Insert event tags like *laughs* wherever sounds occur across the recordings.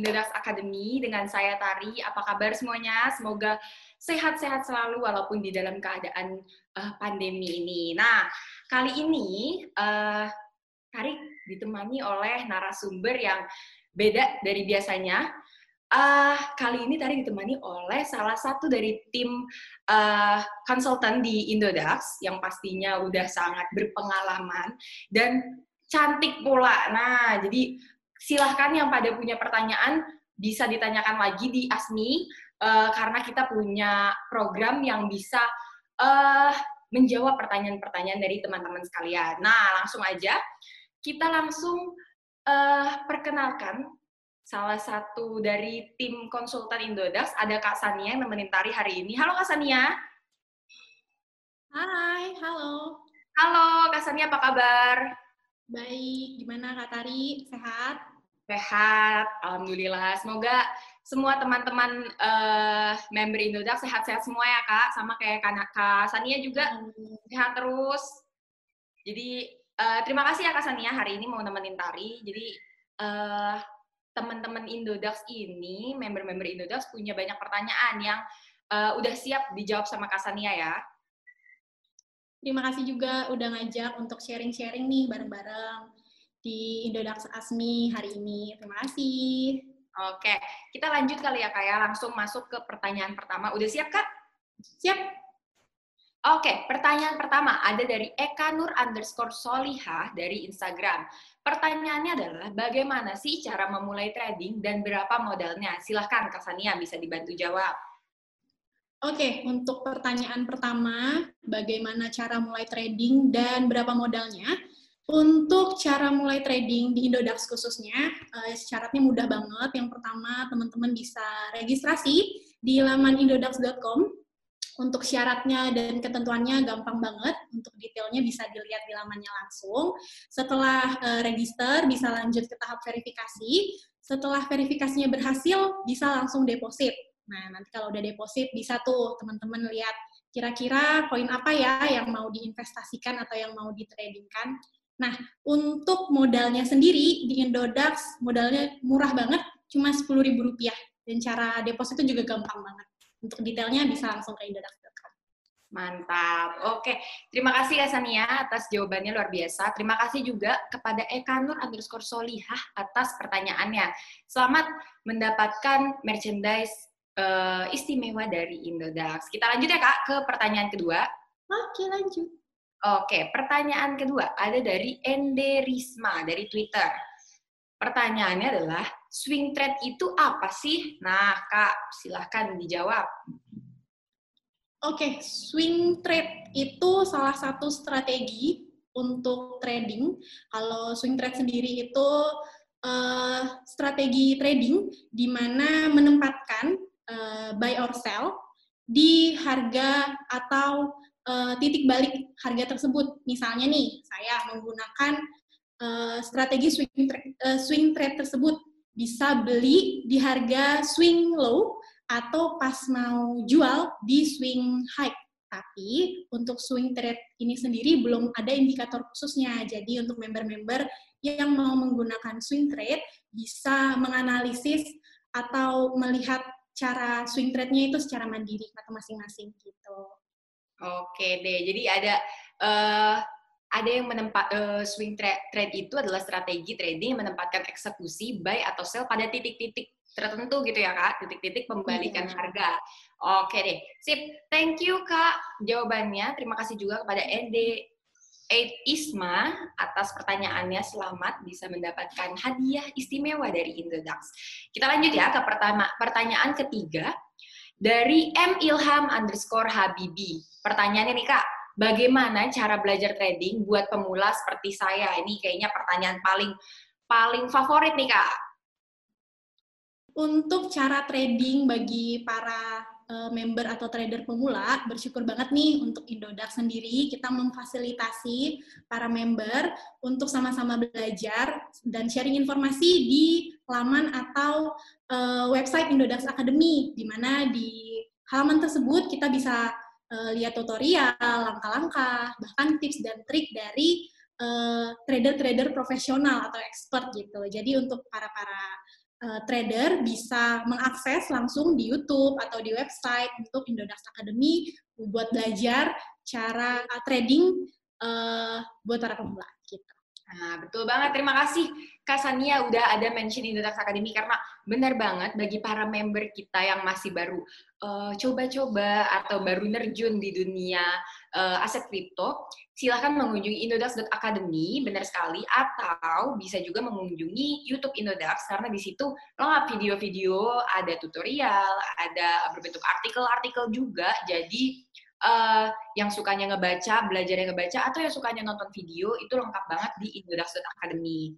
Indodax Academy dengan saya Tari. Apa kabar semuanya? Semoga sehat-sehat selalu walaupun di dalam keadaan uh, pandemi ini. Nah, kali ini uh, Tari ditemani oleh narasumber yang beda dari biasanya. Uh, kali ini tadi ditemani oleh salah satu dari tim uh, konsultan di Indodax yang pastinya udah sangat berpengalaman dan cantik pula. Nah, jadi silahkan yang pada punya pertanyaan bisa ditanyakan lagi di ASMI uh, karena kita punya program yang bisa uh, menjawab pertanyaan-pertanyaan dari teman-teman sekalian. Nah, langsung aja kita langsung uh, perkenalkan salah satu dari tim konsultan Indodax, ada Kak Sania yang nemenin Tari hari ini. Halo Kak Sania. Hai, halo. Halo Kak Sania, apa kabar? Baik, gimana Kak Tari? Sehat? Sehat, Alhamdulillah. Semoga semua teman-teman uh, member Indodax sehat-sehat semua ya Kak, sama kayak Kak, Kak Sania juga sehat terus. Jadi uh, terima kasih ya Kak Sania hari ini mau nemenin Tari. Jadi uh, teman-teman Indodax ini, member-member Indodax punya banyak pertanyaan yang uh, udah siap dijawab sama Kasania ya. Terima kasih juga udah ngajak untuk sharing-sharing nih bareng-bareng di Indodax Asmi hari ini. Terima kasih. Oke, kita lanjut kali ya Kak ya, langsung masuk ke pertanyaan pertama. Udah siap Kak? Siap. Oke, pertanyaan pertama ada dari Eka Nur underscore Solihah dari Instagram. Pertanyaannya adalah, bagaimana sih cara memulai trading dan berapa modalnya? Silahkan Kak Sania bisa dibantu jawab. Oke, untuk pertanyaan pertama, bagaimana cara mulai trading dan berapa modalnya? Untuk cara mulai trading di Indodax khususnya, uh, syaratnya mudah banget. Yang pertama, teman-teman bisa registrasi di laman indodax.com untuk syaratnya dan ketentuannya gampang banget. Untuk detailnya bisa dilihat di lamannya langsung. Setelah uh, register, bisa lanjut ke tahap verifikasi. Setelah verifikasinya berhasil, bisa langsung deposit. Nah, nanti kalau udah deposit, bisa tuh teman-teman lihat kira-kira koin apa ya yang mau diinvestasikan atau yang mau ditradingkan. Nah, untuk modalnya sendiri di Indodax, modalnya murah banget, cuma Rp10.000. Dan cara deposit itu juga gampang banget. Untuk detailnya bisa langsung ke indodax.com. Mantap. Oke, terima kasih ya Sania atas jawabannya luar biasa. Terima kasih juga kepada Eka Nur underscore Solihah atas pertanyaannya. Selamat mendapatkan merchandise uh, istimewa dari Indodax. Kita lanjut ya Kak ke pertanyaan kedua. Oke, lanjut. Oke, pertanyaan kedua ada dari Ende Risma dari Twitter. Pertanyaannya adalah, swing trade itu apa sih? Nah, Kak, silahkan dijawab. Oke, swing trade itu salah satu strategi untuk trading. Kalau swing trade sendiri itu uh, strategi trading di mana menempatkan uh, buy or sell di harga atau uh, titik balik harga tersebut. Misalnya nih, saya menggunakan uh, strategi swing trade, uh, swing trade tersebut bisa beli di harga swing low atau pas mau jual di swing high. Tapi untuk swing trade ini sendiri belum ada indikator khususnya. Jadi untuk member-member yang mau menggunakan swing trade bisa menganalisis atau melihat cara swing trade-nya itu secara mandiri atau masing-masing. Oke deh, jadi ada uh, ada yang menempat uh, swing trade, trade itu adalah strategi trading yang menempatkan eksekusi buy atau sell pada titik-titik tertentu gitu ya kak, titik-titik pembalikan yeah. harga. Oke deh, sip. Thank you kak jawabannya. Terima kasih juga kepada ND Eid Isma atas pertanyaannya. Selamat bisa mendapatkan hadiah istimewa dari Indodax. Kita lanjut ya ke pertama pertanyaan ketiga dari M Ilham underscore Habibi. Pertanyaannya nih kak, bagaimana cara belajar trading buat pemula seperti saya? Ini kayaknya pertanyaan paling paling favorit nih kak. Untuk cara trading bagi para uh, member atau trader pemula, bersyukur banget nih untuk Indodax sendiri kita memfasilitasi para member untuk sama-sama belajar dan sharing informasi di laman atau uh, website Indodax Academy, di mana di halaman tersebut kita bisa uh, lihat tutorial, langkah-langkah, bahkan tips dan trik dari trader-trader uh, profesional atau expert gitu. Jadi untuk para-para uh, trader bisa mengakses langsung di YouTube atau di website untuk Indodax Academy buat belajar cara uh, trading uh, buat para pemula gitu. Nah, betul banget. Terima kasih Kak Sania udah ada mention Indodax Academy karena benar banget bagi para member kita yang masih baru coba coba-coba atau baru nerjun di dunia uh, aset kripto, silahkan mengunjungi indodax.academy, benar sekali, atau bisa juga mengunjungi YouTube Indodax, karena di situ lengkap video-video, ada tutorial, ada berbentuk artikel-artikel juga, jadi uh, yang sukanya ngebaca, belajar yang ngebaca, atau yang sukanya nonton video, itu lengkap banget di indodax.academy.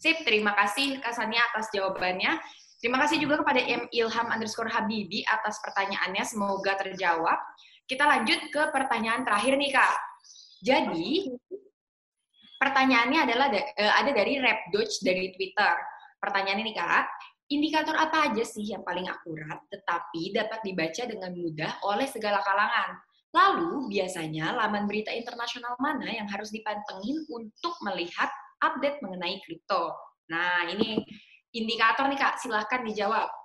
Sip, terima kasih Kak Sania atas jawabannya. Terima kasih juga kepada M. Ilham underscore Habibi atas pertanyaannya, semoga terjawab. Kita lanjut ke pertanyaan terakhir nih Kak. Jadi, pertanyaannya adalah eh, ada dari Rap Dodge dari Twitter. Pertanyaan ini Kak, indikator apa aja sih yang paling akurat tetapi dapat dibaca dengan mudah oleh segala kalangan? Lalu, biasanya laman berita internasional mana yang harus dipantengin untuk melihat update mengenai kripto? Nah, ini indikator nih Kak, silahkan dijawab.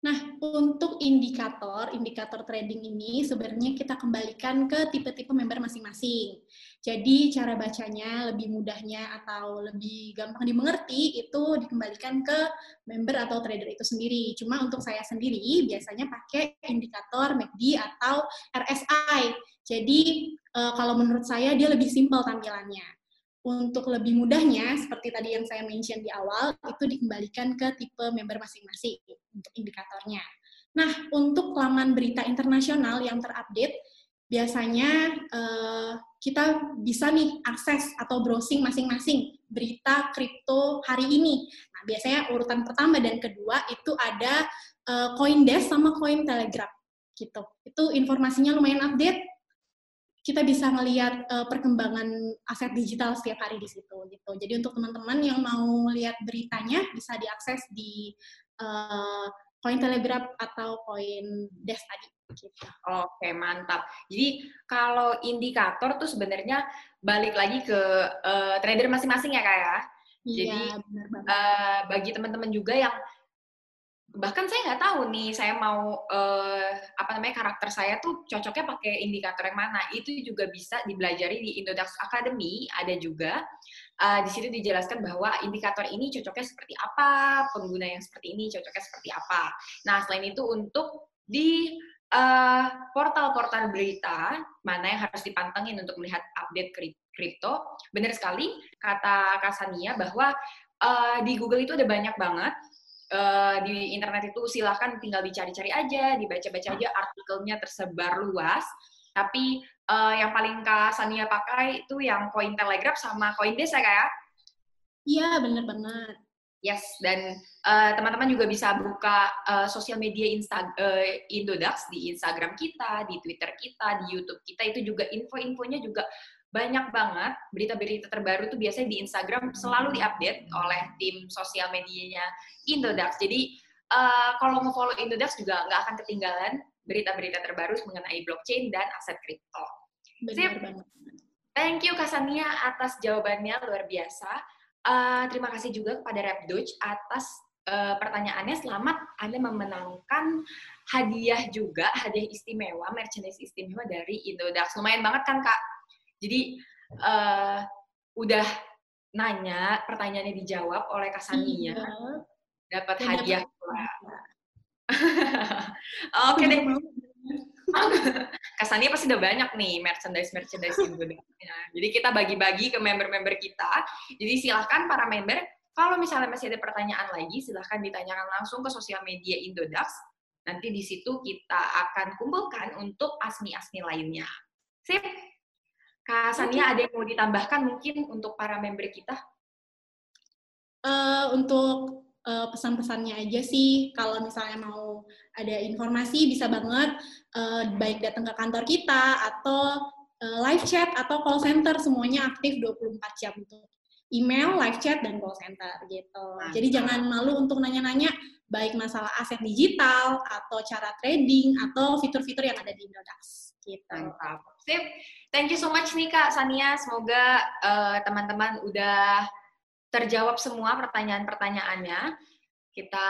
Nah, untuk indikator, indikator trading ini sebenarnya kita kembalikan ke tipe-tipe member masing-masing. Jadi, cara bacanya lebih mudahnya atau lebih gampang dimengerti itu dikembalikan ke member atau trader itu sendiri. Cuma untuk saya sendiri biasanya pakai indikator MACD atau RSI. Jadi, eh, kalau menurut saya dia lebih simpel tampilannya untuk lebih mudahnya, seperti tadi yang saya mention di awal, itu dikembalikan ke tipe member masing-masing untuk indikatornya. Nah, untuk laman berita internasional yang terupdate, biasanya uh, kita bisa nih akses atau browsing masing-masing berita kripto hari ini. Nah, biasanya urutan pertama dan kedua itu ada uh, CoinDesk sama Cointelegraph gitu. Itu informasinya lumayan update, kita bisa melihat uh, perkembangan aset digital setiap hari di situ gitu. Jadi untuk teman-teman yang mau lihat beritanya bisa diakses di uh, Cointelegraph atau CoinDesk tadi. Gitu. Oke mantap. Jadi kalau indikator tuh sebenarnya balik lagi ke uh, trader masing-masing ya kak ya. Iya, Jadi benar Uh, bagi teman-teman juga yang bahkan saya nggak tahu nih saya mau uh, apa namanya karakter saya tuh cocoknya pakai indikator yang mana. Itu juga bisa dipelajari di Indodax Academy ada juga. Uh, di situ dijelaskan bahwa indikator ini cocoknya seperti apa pengguna yang seperti ini cocoknya seperti apa. Nah selain itu untuk di uh, portal-portal berita mana yang harus dipantengin untuk melihat update kripto benar sekali kata Kasania bahwa uh, di Google itu ada banyak banget uh, di internet itu silahkan tinggal dicari-cari aja, dibaca-baca aja artikelnya tersebar luas. Tapi uh, yang paling Kak Sania pakai itu yang Coin Telegraph sama Coindesk ya Kak ya? Iya, bener banget. Yes, dan teman-teman uh, juga bisa buka uh, sosial media Insta uh, Indodax di Instagram kita, di Twitter kita, di YouTube kita itu juga info-infonya juga banyak banget berita-berita terbaru tuh biasanya di Instagram selalu diupdate oleh tim sosial medianya Indodax. Jadi uh, kalau mau follow Indodax juga nggak akan ketinggalan berita-berita terbaru mengenai blockchain dan aset kripto. Sip. Thank you Kasania atas jawabannya luar biasa. Uh, terima kasih juga kepada Rap Dutch atas uh, pertanyaannya. Selamat Anda memenangkan hadiah juga, hadiah istimewa, merchandise istimewa dari Indodax. Lumayan banget kan Kak? Jadi uh, udah nanya, pertanyaannya dijawab oleh Kasania, iya. dapat hadiah *laughs* Oke deh. *laughs* Kasania pasti udah banyak nih merchandise-merchandise Indonesia. Jadi kita bagi-bagi ke member-member kita. Jadi silahkan para member, kalau misalnya masih ada pertanyaan lagi, silahkan ditanyakan langsung ke sosial media Indodax. Nanti di situ kita akan kumpulkan untuk asmi-asmi lainnya. Sip? Kak Sania ada yang mau ditambahkan mungkin untuk para member kita? Uh, untuk uh, pesan-pesannya aja sih, kalau misalnya mau ada informasi bisa banget uh, baik datang ke kantor kita atau uh, live chat atau call center. Semuanya aktif 24 jam untuk email, live chat dan call center gitu. Nah, Jadi jangan malu untuk nanya-nanya baik masalah aset digital atau cara trading atau fitur-fitur yang ada di Indodax gitu. Mantap. Sip. Thank you so much nih Kak Sania. Semoga teman eh, teman-teman udah terjawab semua pertanyaan-pertanyaannya. Kita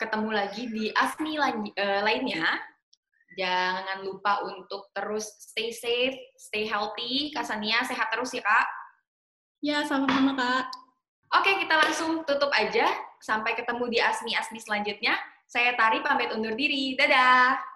ketemu lagi di Asmi uh, lainnya. Jangan lupa untuk terus stay safe, stay healthy. Kasania sehat terus ya, Kak. Ya, sama-sama, Kak. Oke, kita langsung tutup aja. Sampai ketemu di Asmi-Asmi selanjutnya. Saya Tari, pamit undur diri. Dadah!